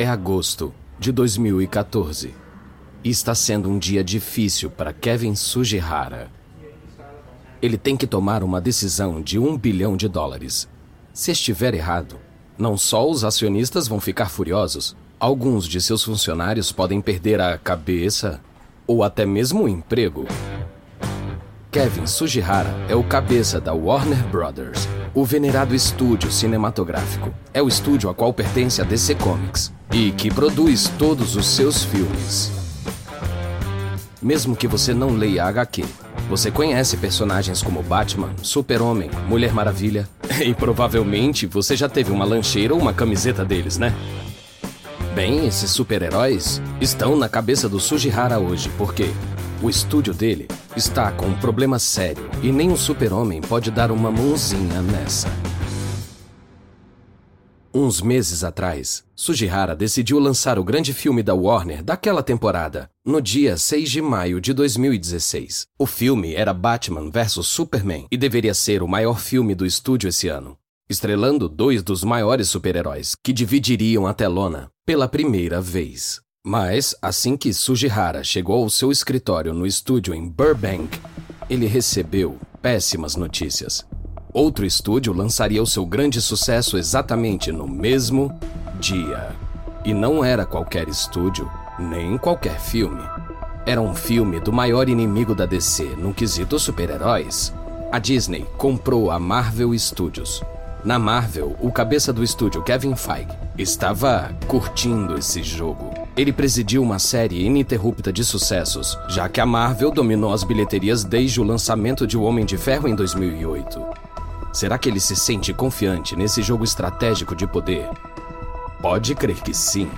É agosto de 2014 e está sendo um dia difícil para Kevin Sugihara. Ele tem que tomar uma decisão de um bilhão de dólares. Se estiver errado, não só os acionistas vão ficar furiosos, alguns de seus funcionários podem perder a cabeça ou até mesmo o emprego. Kevin Sugihara é o cabeça da Warner Brothers, o venerado estúdio cinematográfico. É o estúdio a qual pertence a DC Comics e que produz todos os seus filmes. Mesmo que você não leia HQ, você conhece personagens como Batman, Super-Homem, Mulher Maravilha e provavelmente você já teve uma lancheira ou uma camiseta deles, né? Bem, esses super-heróis estão na cabeça do Sujihara hoje, porque o estúdio dele está com um problema sério e nem o super-homem pode dar uma mãozinha nessa. Uns meses atrás, Sujihara decidiu lançar o grande filme da Warner daquela temporada, no dia 6 de maio de 2016. O filme era Batman vs Superman e deveria ser o maior filme do estúdio esse ano, estrelando dois dos maiores super-heróis que dividiriam a telona pela primeira vez. Mas, assim que Sujihara chegou ao seu escritório no estúdio em Burbank, ele recebeu péssimas notícias. Outro estúdio lançaria o seu grande sucesso exatamente no mesmo dia. E não era qualquer estúdio, nem qualquer filme. Era um filme do maior inimigo da DC no quesito super-heróis. A Disney comprou a Marvel Studios. Na Marvel, o cabeça do estúdio, Kevin Feige, estava curtindo esse jogo. Ele presidiu uma série ininterrupta de sucessos, já que a Marvel dominou as bilheterias desde o lançamento de O Homem de Ferro em 2008. Será que ele se sente confiante nesse jogo estratégico de poder? Pode crer que sim.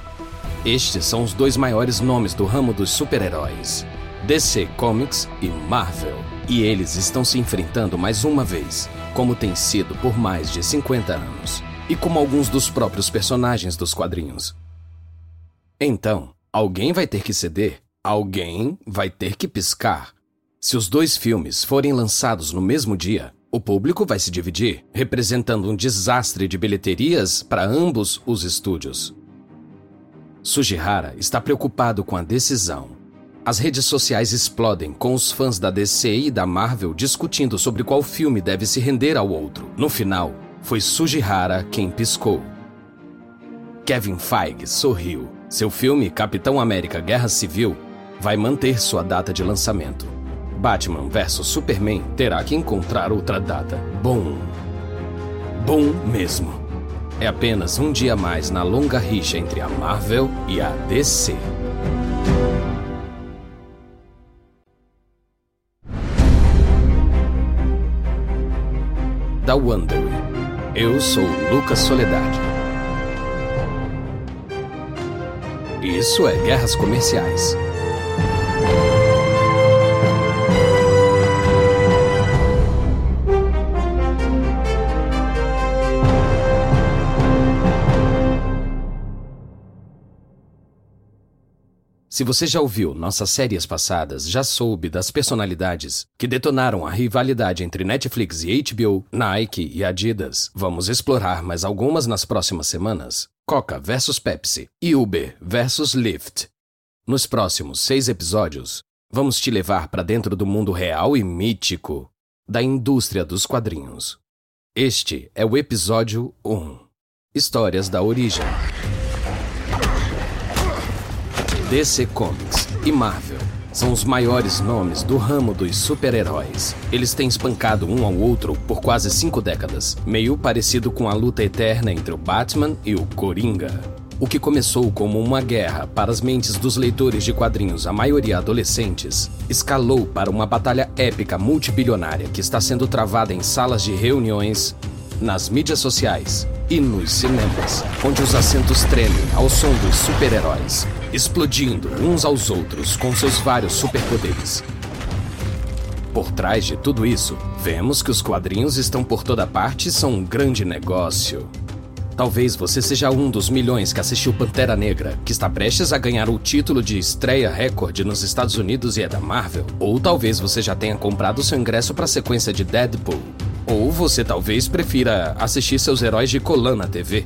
Estes são os dois maiores nomes do ramo dos super-heróis: DC Comics e Marvel. E eles estão se enfrentando mais uma vez, como tem sido por mais de 50 anos, e como alguns dos próprios personagens dos quadrinhos. Então, alguém vai ter que ceder, alguém vai ter que piscar. Se os dois filmes forem lançados no mesmo dia, o público vai se dividir, representando um desastre de bilheterias para ambos os estúdios. Sujihara está preocupado com a decisão. As redes sociais explodem com os fãs da DC e da Marvel discutindo sobre qual filme deve se render ao outro. No final, foi Sujihara quem piscou. Kevin Feige sorriu. Seu filme Capitão América Guerra Civil vai manter sua data de lançamento. Batman vs Superman terá que encontrar outra data. Bom. Bom mesmo. É apenas um dia mais na longa rixa entre a Marvel e a DC. Da Wonder. Eu sou Lucas Soledade. Isso é Guerras Comerciais. Se você já ouviu nossas séries passadas, já soube das personalidades que detonaram a rivalidade entre Netflix e HBO, Nike e Adidas. Vamos explorar mais algumas nas próximas semanas. Coca versus Pepsi e Uber versus Lyft. Nos próximos seis episódios, vamos te levar para dentro do mundo real e mítico da indústria dos quadrinhos. Este é o episódio 1 Histórias da Origem. DC Comics e Marvel são os maiores nomes do ramo dos super-heróis. Eles têm espancado um ao outro por quase cinco décadas, meio parecido com a luta eterna entre o Batman e o Coringa. O que começou como uma guerra para as mentes dos leitores de quadrinhos, a maioria adolescentes, escalou para uma batalha épica multibilionária que está sendo travada em salas de reuniões, nas mídias sociais e nos cinemas, onde os assentos tremem ao som dos super-heróis, explodindo uns aos outros com seus vários superpoderes. Por trás de tudo isso, vemos que os quadrinhos estão por toda parte e são um grande negócio. Talvez você seja um dos milhões que assistiu Pantera Negra, que está prestes a ganhar o título de estreia recorde nos Estados Unidos e é da Marvel. Ou talvez você já tenha comprado seu ingresso para a sequência de Deadpool. Ou você talvez prefira assistir seus heróis de Colan na TV.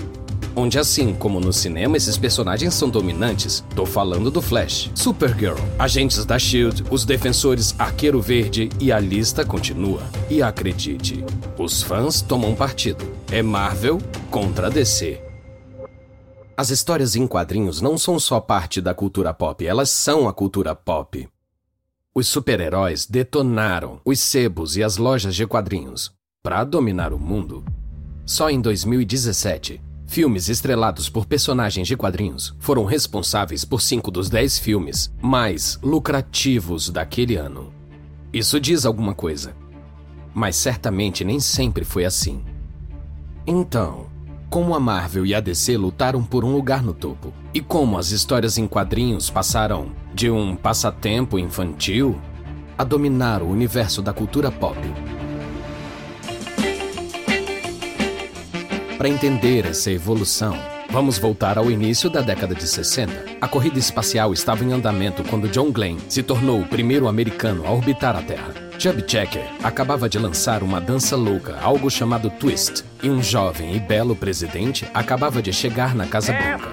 onde assim como no cinema esses personagens são dominantes. Tô falando do Flash, Supergirl, agentes da SHIELD, os defensores Arqueiro Verde e a lista continua. E acredite, os fãs tomam partido. É Marvel contra DC. As histórias em quadrinhos não são só parte da cultura pop, elas são a cultura pop. Os super-heróis detonaram os sebos e as lojas de quadrinhos para dominar o mundo. Só em 2017, filmes estrelados por personagens de quadrinhos foram responsáveis por cinco dos dez filmes mais lucrativos daquele ano. Isso diz alguma coisa. Mas certamente nem sempre foi assim. Então, como a Marvel e a DC lutaram por um lugar no topo, e como as histórias em quadrinhos passaram de um passatempo infantil a dominar o universo da cultura pop. Para entender essa evolução, vamos voltar ao início da década de 60. A corrida espacial estava em andamento quando John Glenn se tornou o primeiro americano a orbitar a Terra. Chubby Checker acabava de lançar uma dança louca, algo chamado Twist, e um jovem e belo presidente acabava de chegar na Casa Branca.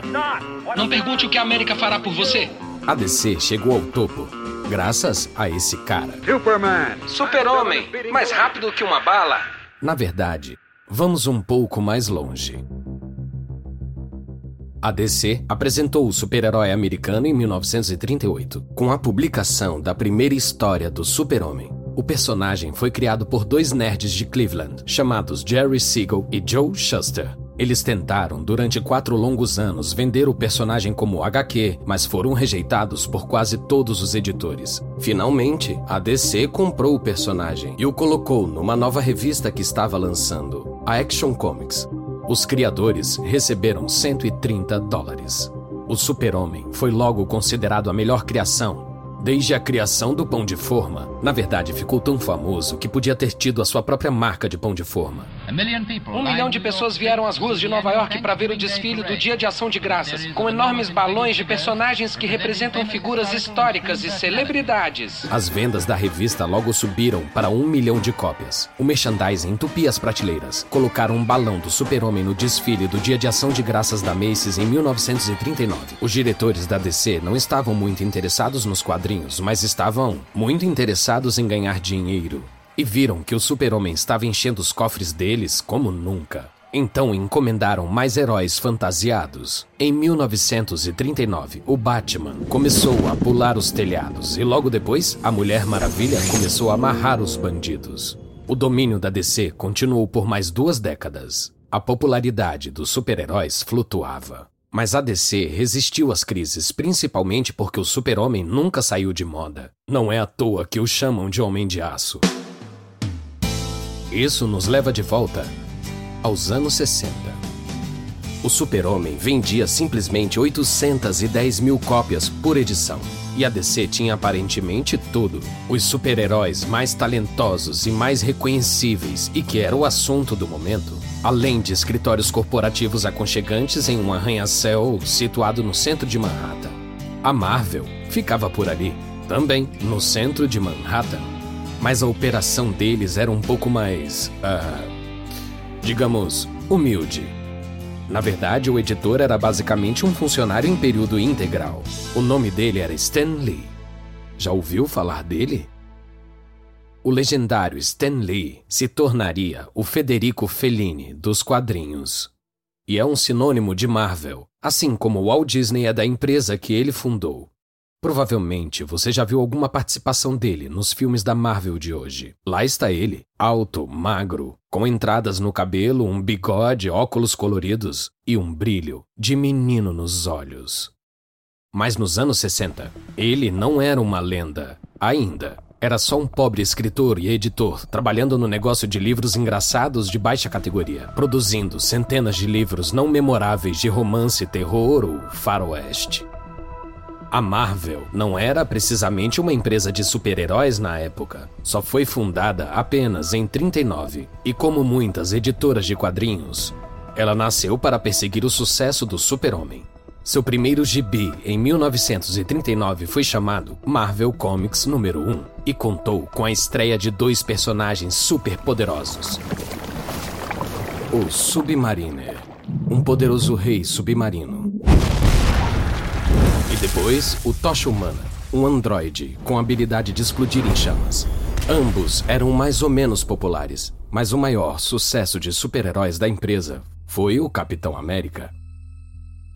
Não pergunte o que a América fará por você. A DC chegou ao topo, graças a esse cara. Superman! Super-Homem! Mais rápido que uma bala! Na verdade, vamos um pouco mais longe. A DC apresentou o super-herói americano em 1938, com a publicação da primeira história do Super-Homem. O personagem foi criado por dois nerds de Cleveland, chamados Jerry Siegel e Joe Shuster. Eles tentaram, durante quatro longos anos, vender o personagem como HQ, mas foram rejeitados por quase todos os editores. Finalmente, a DC comprou o personagem e o colocou numa nova revista que estava lançando, a Action Comics. Os criadores receberam 130 dólares. O Super-Homem foi logo considerado a melhor criação Desde a criação do pão de forma, na verdade ficou tão famoso que podia ter tido a sua própria marca de pão de forma. Um milhão de pessoas vieram às ruas de Nova York para ver o desfile do Dia de Ação de Graças, com enormes balões de personagens que representam figuras históricas e celebridades. As vendas da revista logo subiram para um milhão de cópias. O merchandising entupia as prateleiras. Colocaram um balão do super-homem no desfile do Dia de Ação de Graças da Macy's em 1939. Os diretores da DC não estavam muito interessados nos quadrinhos quadrinhos, mas estavam muito interessados em ganhar dinheiro. E viram que o super-homem estava enchendo os cofres deles como nunca. Então encomendaram mais heróis fantasiados. Em 1939, o Batman começou a pular os telhados e logo depois, a Mulher Maravilha começou a amarrar os bandidos. O domínio da DC continuou por mais duas décadas. A popularidade dos super-heróis flutuava. Mas a DC resistiu às crises, principalmente porque o super-homem nunca saiu de moda. Não é à toa que o chamam de Homem de Aço. Isso nos leva de volta aos anos 60. O Super-Homem vendia simplesmente 810 mil cópias por edição. E a DC tinha aparentemente tudo: os super-heróis mais talentosos e mais reconhecíveis, e que era o assunto do momento além de escritórios corporativos aconchegantes em um arranha-céu situado no centro de Manhattan. A Marvel ficava por ali, também no centro de Manhattan. Mas a operação deles era um pouco mais. Uh, digamos, humilde. Na verdade, o editor era basicamente um funcionário em período integral. O nome dele era Stan Lee. Já ouviu falar dele? O legendário Stan Lee se tornaria o Federico Fellini dos quadrinhos. E é um sinônimo de Marvel, assim como Walt Disney é da empresa que ele fundou. Provavelmente você já viu alguma participação dele nos filmes da Marvel de hoje. Lá está ele, alto, magro, com entradas no cabelo, um bigode, óculos coloridos e um brilho de menino nos olhos. Mas nos anos 60, ele não era uma lenda, ainda. Era só um pobre escritor e editor, trabalhando no negócio de livros engraçados de baixa categoria, produzindo centenas de livros não memoráveis de romance, terror ou faroeste. A Marvel não era precisamente uma empresa de super-heróis na época. Só foi fundada apenas em 39. E como muitas editoras de quadrinhos, ela nasceu para perseguir o sucesso do Super-Homem. Seu primeiro gibi, em 1939, foi chamado Marvel Comics número 1 e contou com a estreia de dois personagens super poderosos. O Submariner, um poderoso rei submarino. E depois, o Tocha Humana, um androide com habilidade de explodir em chamas. Ambos eram mais ou menos populares, mas o maior sucesso de super-heróis da empresa foi o Capitão América.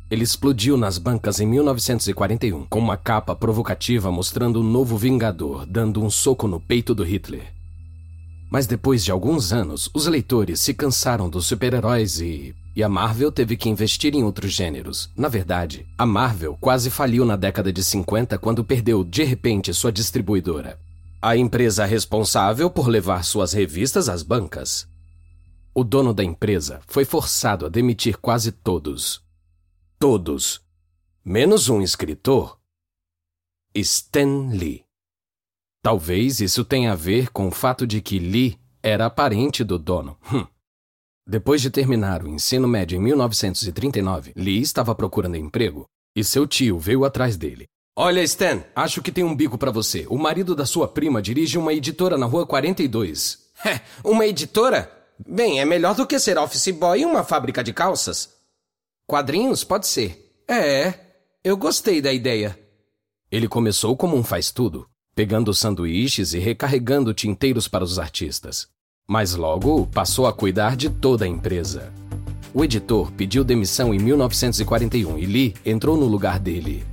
Ele explodiu nas bancas em 1941 com uma capa provocativa mostrando o novo Vingador dando um soco no peito do Hitler. Mas depois de alguns anos, os leitores se cansaram dos super-heróis e. E a Marvel teve que investir em outros gêneros. Na verdade, a Marvel quase faliu na década de 50 quando perdeu de repente sua distribuidora. A empresa responsável por levar suas revistas às bancas. O dono da empresa foi forçado a demitir quase todos, Todos, menos um escritor, Stan Lee. Talvez isso tenha a ver com o fato de que Lee era parente do dono. Hum. Depois de terminar o ensino médio em 1939, Lee estava procurando emprego e seu tio veio atrás dele. Olha, Stan, acho que tem um bico para você. O marido da sua prima dirige uma editora na rua 42. É, uma editora? Bem, é melhor do que ser office boy em uma fábrica de calças. Quadrinhos? Pode ser. É, eu gostei da ideia. Ele começou como um faz-tudo, pegando sanduíches e recarregando tinteiros para os artistas. Mas logo passou a cuidar de toda a empresa. O editor pediu demissão em 1941 e Lee entrou no lugar dele.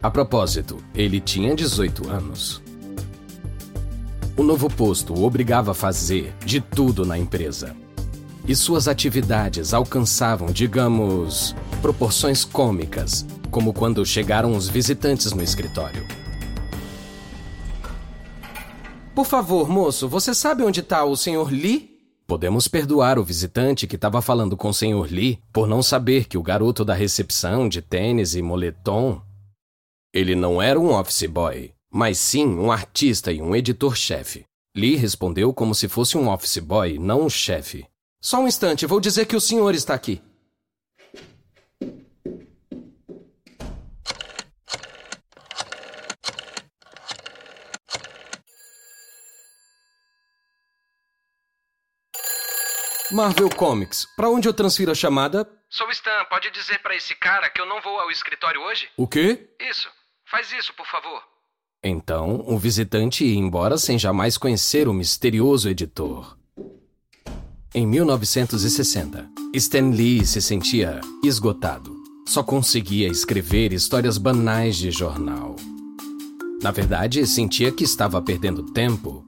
A propósito, ele tinha 18 anos. O novo posto o obrigava a fazer de tudo na empresa e suas atividades alcançavam, digamos, proporções cômicas, como quando chegaram os visitantes no escritório. Por favor, moço, você sabe onde está o Sr. Lee? Podemos perdoar o visitante que estava falando com o Sr. Lee por não saber que o garoto da recepção de tênis e moletom. Ele não era um office boy, mas sim um artista e um editor-chefe. Lee respondeu como se fosse um office boy, não um chefe. Só um instante, vou dizer que o senhor está aqui. Marvel Comics, para onde eu transfiro a chamada? Sou Stan, pode dizer para esse cara que eu não vou ao escritório hoje? O quê? Isso, faz isso, por favor. Então, o visitante ia embora sem jamais conhecer o misterioso editor. Em 1960, Stan Lee se sentia esgotado. Só conseguia escrever histórias banais de jornal. Na verdade, sentia que estava perdendo tempo.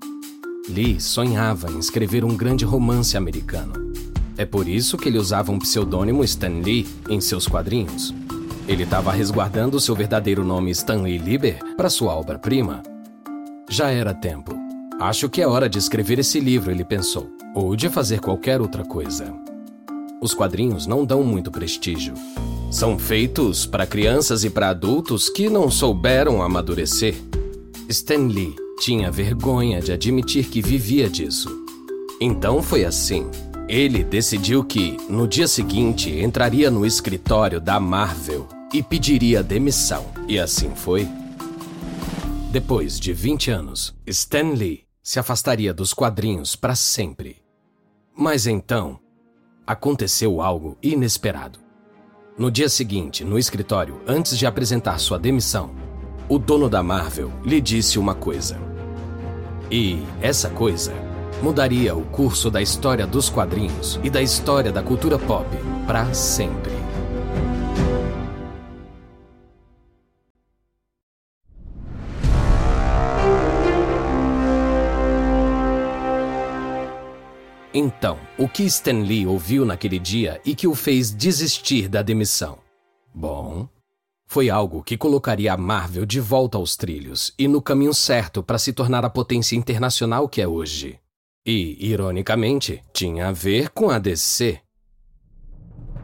Lee sonhava em escrever um grande romance americano. É por isso que ele usava um pseudônimo Stan Lee em seus quadrinhos. Ele estava resguardando seu verdadeiro nome Stanley Lieber para sua obra-prima. Já era tempo. Acho que é hora de escrever esse livro, ele pensou ou de fazer qualquer outra coisa. Os quadrinhos não dão muito prestígio. São feitos para crianças e para adultos que não souberam amadurecer. Stan Lee tinha vergonha de admitir que vivia disso. Então foi assim. Ele decidiu que, no dia seguinte, entraria no escritório da Marvel e pediria demissão. E assim foi. Depois de 20 anos, Stan Lee se afastaria dos quadrinhos para sempre. Mas então, aconteceu algo inesperado. No dia seguinte, no escritório, antes de apresentar sua demissão, o dono da Marvel lhe disse uma coisa. E essa coisa mudaria o curso da história dos quadrinhos e da história da cultura pop para sempre. Então, o que Stan Lee ouviu naquele dia e que o fez desistir da demissão? Bom, foi algo que colocaria a Marvel de volta aos trilhos e no caminho certo para se tornar a potência internacional que é hoje. E, ironicamente, tinha a ver com a DC.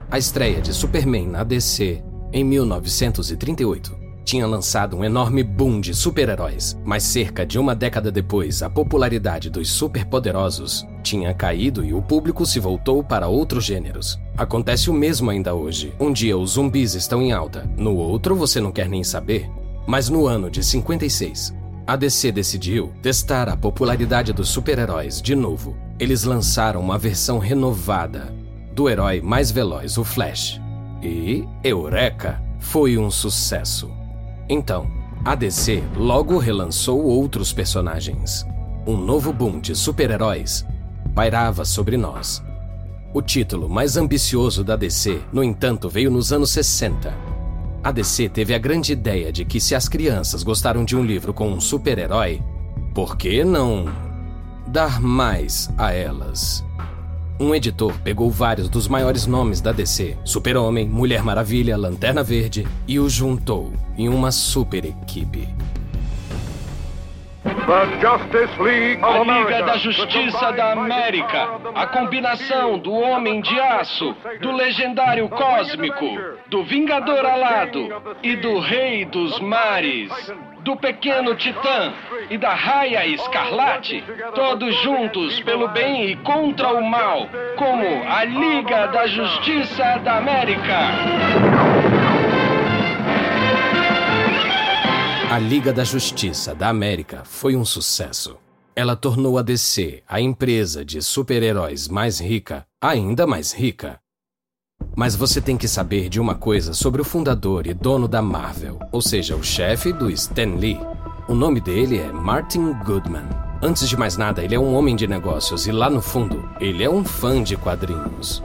A estreia de Superman na DC em 1938 tinha lançado um enorme boom de super-heróis, mas cerca de uma década depois, a popularidade dos superpoderosos tinha caído e o público se voltou para outros gêneros. Acontece o mesmo ainda hoje. Um dia os zumbis estão em alta, no outro você não quer nem saber. Mas no ano de 56, a DC decidiu testar a popularidade dos super-heróis de novo. Eles lançaram uma versão renovada do herói mais veloz, o Flash. E, eureka, foi um sucesso. Então, a DC logo relançou outros personagens. Um novo boom de super-heróis pairava sobre nós. O título mais ambicioso da DC, no entanto, veio nos anos 60. A DC teve a grande ideia de que se as crianças gostaram de um livro com um super-herói, por que não dar mais a elas? Um editor pegou vários dos maiores nomes da DC, Super-Homem, Mulher Maravilha, Lanterna Verde, e os juntou em uma super equipe. A Liga da Justiça da América. A combinação do Homem de Aço, do Legendário Cósmico, do Vingador Alado e do Rei dos Mares. Do Pequeno Titã e da Raia Escarlate. Todos juntos pelo bem e contra o mal. Como a Liga da Justiça da América. A Liga da Justiça da América foi um sucesso. Ela tornou a DC, a empresa de super-heróis mais rica, ainda mais rica. Mas você tem que saber de uma coisa sobre o fundador e dono da Marvel, ou seja, o chefe do Stan Lee. O nome dele é Martin Goodman. Antes de mais nada, ele é um homem de negócios e lá no fundo, ele é um fã de quadrinhos.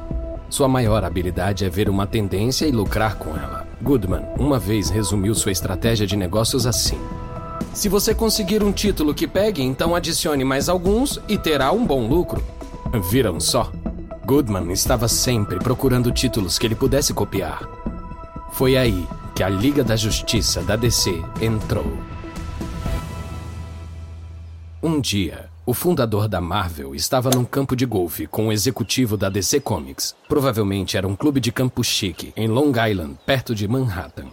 Sua maior habilidade é ver uma tendência e lucrar com ela. Goodman uma vez resumiu sua estratégia de negócios assim: Se você conseguir um título que pegue, então adicione mais alguns e terá um bom lucro. Viram só? Goodman estava sempre procurando títulos que ele pudesse copiar. Foi aí que a Liga da Justiça da DC entrou. Um dia, o fundador da Marvel estava num campo de golfe com o executivo da DC Comics. Provavelmente era um clube de campo chique, em Long Island, perto de Manhattan.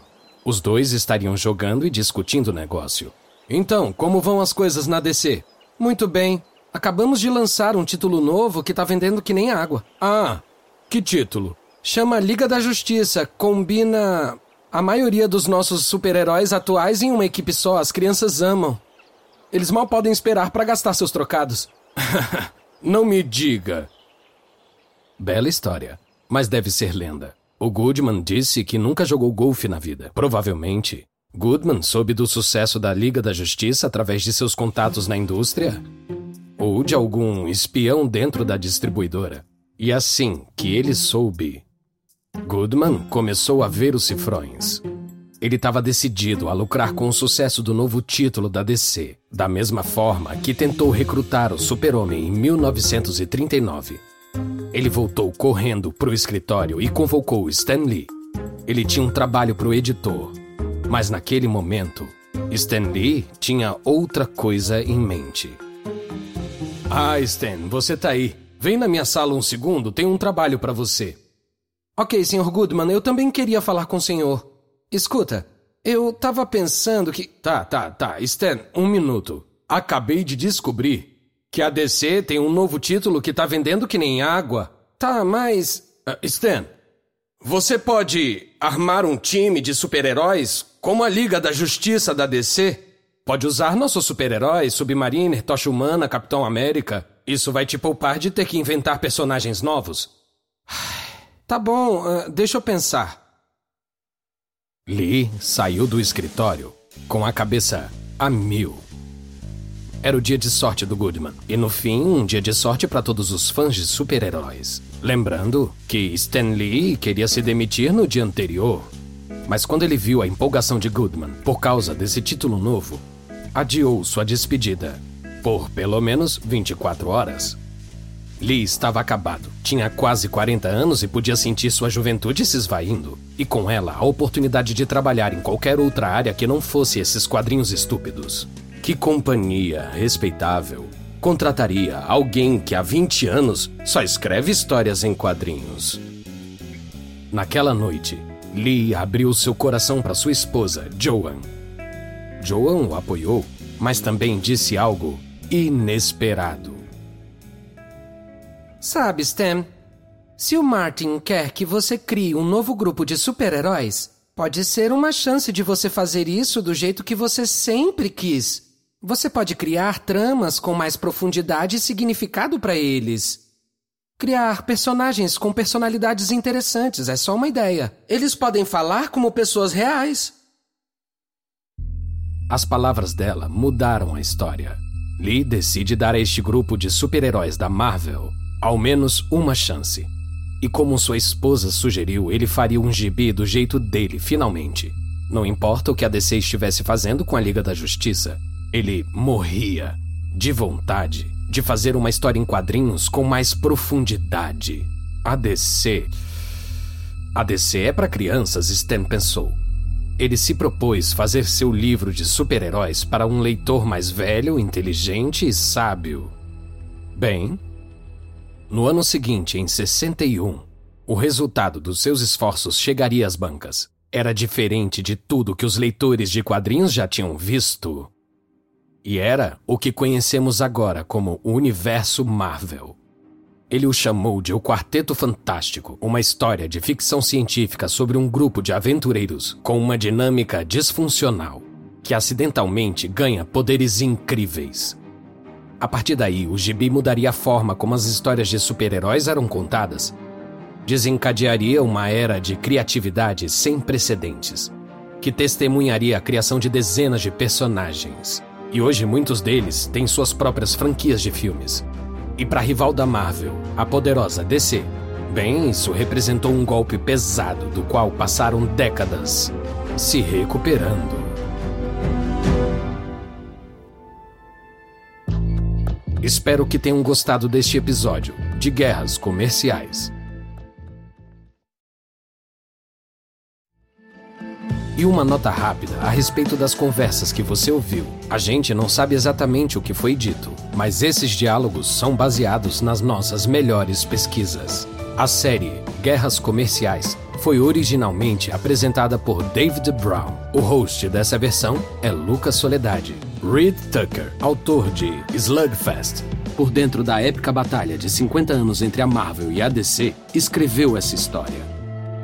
Os dois estariam jogando e discutindo o negócio. Então, como vão as coisas na DC? Muito bem. Acabamos de lançar um título novo que tá vendendo que nem água. Ah, que título? Chama Liga da Justiça. Combina a maioria dos nossos super-heróis atuais em uma equipe só. As crianças amam. Eles mal podem esperar para gastar seus trocados. Não me diga. Bela história, mas deve ser lenda. O Goodman disse que nunca jogou golfe na vida. Provavelmente, Goodman soube do sucesso da Liga da Justiça através de seus contatos na indústria ou de algum espião dentro da distribuidora. E assim que ele soube, Goodman começou a ver os cifrões. Ele estava decidido a lucrar com o sucesso do novo título da DC, da mesma forma que tentou recrutar o Super-Homem em 1939. Ele voltou correndo para o escritório e convocou Stan Lee. Ele tinha um trabalho para o editor, mas naquele momento, Stan Lee tinha outra coisa em mente. Ah, Stan, você tá aí. Vem na minha sala um segundo, tenho um trabalho para você. Ok, Sr. Goodman, eu também queria falar com o senhor. Escuta, eu tava pensando que. Tá, tá, tá. Stan, um minuto. Acabei de descobrir que a DC tem um novo título que tá vendendo que nem água. Tá, mas. Uh, Stan, você pode armar um time de super-heróis como a Liga da Justiça da DC? Pode usar nossos super-heróis, Submariner, Tocha Humana, Capitão América. Isso vai te poupar de ter que inventar personagens novos. Tá bom, uh, deixa eu pensar. Lee saiu do escritório com a cabeça a mil. Era o dia de sorte do Goodman, e no fim, um dia de sorte para todos os fãs de super-heróis. Lembrando que Stan Lee queria se demitir no dia anterior, mas quando ele viu a empolgação de Goodman por causa desse título novo, adiou sua despedida por pelo menos 24 horas. Lee estava acabado. Tinha quase 40 anos e podia sentir sua juventude se esvaindo. E com ela, a oportunidade de trabalhar em qualquer outra área que não fosse esses quadrinhos estúpidos. Que companhia respeitável contrataria alguém que há 20 anos só escreve histórias em quadrinhos? Naquela noite, Lee abriu seu coração para sua esposa, Joan. Joan o apoiou, mas também disse algo inesperado. Sabe, Stan, se o Martin quer que você crie um novo grupo de super-heróis, pode ser uma chance de você fazer isso do jeito que você sempre quis. Você pode criar tramas com mais profundidade e significado para eles. Criar personagens com personalidades interessantes é só uma ideia. Eles podem falar como pessoas reais. As palavras dela mudaram a história. Lee decide dar a este grupo de super-heróis da Marvel ao menos uma chance. E como sua esposa sugeriu, ele faria um gibi do jeito dele, finalmente. Não importa o que a DC estivesse fazendo com a Liga da Justiça, ele morria de vontade de fazer uma história em quadrinhos com mais profundidade. A DC. A DC é para crianças, Stan pensou. Ele se propôs fazer seu livro de super-heróis para um leitor mais velho, inteligente e sábio. Bem, no ano seguinte, em 61, o resultado dos seus esforços chegaria às bancas. Era diferente de tudo que os leitores de quadrinhos já tinham visto. E era o que conhecemos agora como o universo Marvel. Ele o chamou de O Quarteto Fantástico, uma história de ficção científica sobre um grupo de aventureiros com uma dinâmica disfuncional, que acidentalmente ganha poderes incríveis. A partir daí, o gibi mudaria a forma como as histórias de super-heróis eram contadas. Desencadearia uma era de criatividade sem precedentes, que testemunharia a criação de dezenas de personagens e hoje muitos deles têm suas próprias franquias de filmes. E para rival da Marvel, a poderosa DC, bem, isso representou um golpe pesado do qual passaram décadas se recuperando. Espero que tenham gostado deste episódio de Guerras Comerciais. E uma nota rápida a respeito das conversas que você ouviu. A gente não sabe exatamente o que foi dito, mas esses diálogos são baseados nas nossas melhores pesquisas. A série Guerras Comerciais foi originalmente apresentada por David Brown. O host dessa versão é Lucas Soledade. Reed Tucker, autor de Slugfest, por dentro da épica batalha de 50 anos entre a Marvel e a DC, escreveu essa história.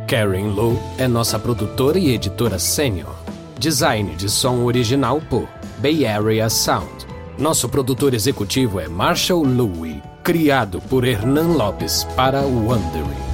Karen Lowe é nossa produtora e editora sênior. Design de som original por Bay Area Sound. Nosso produtor executivo é Marshall Louie, criado por Hernan Lopes para Wondering.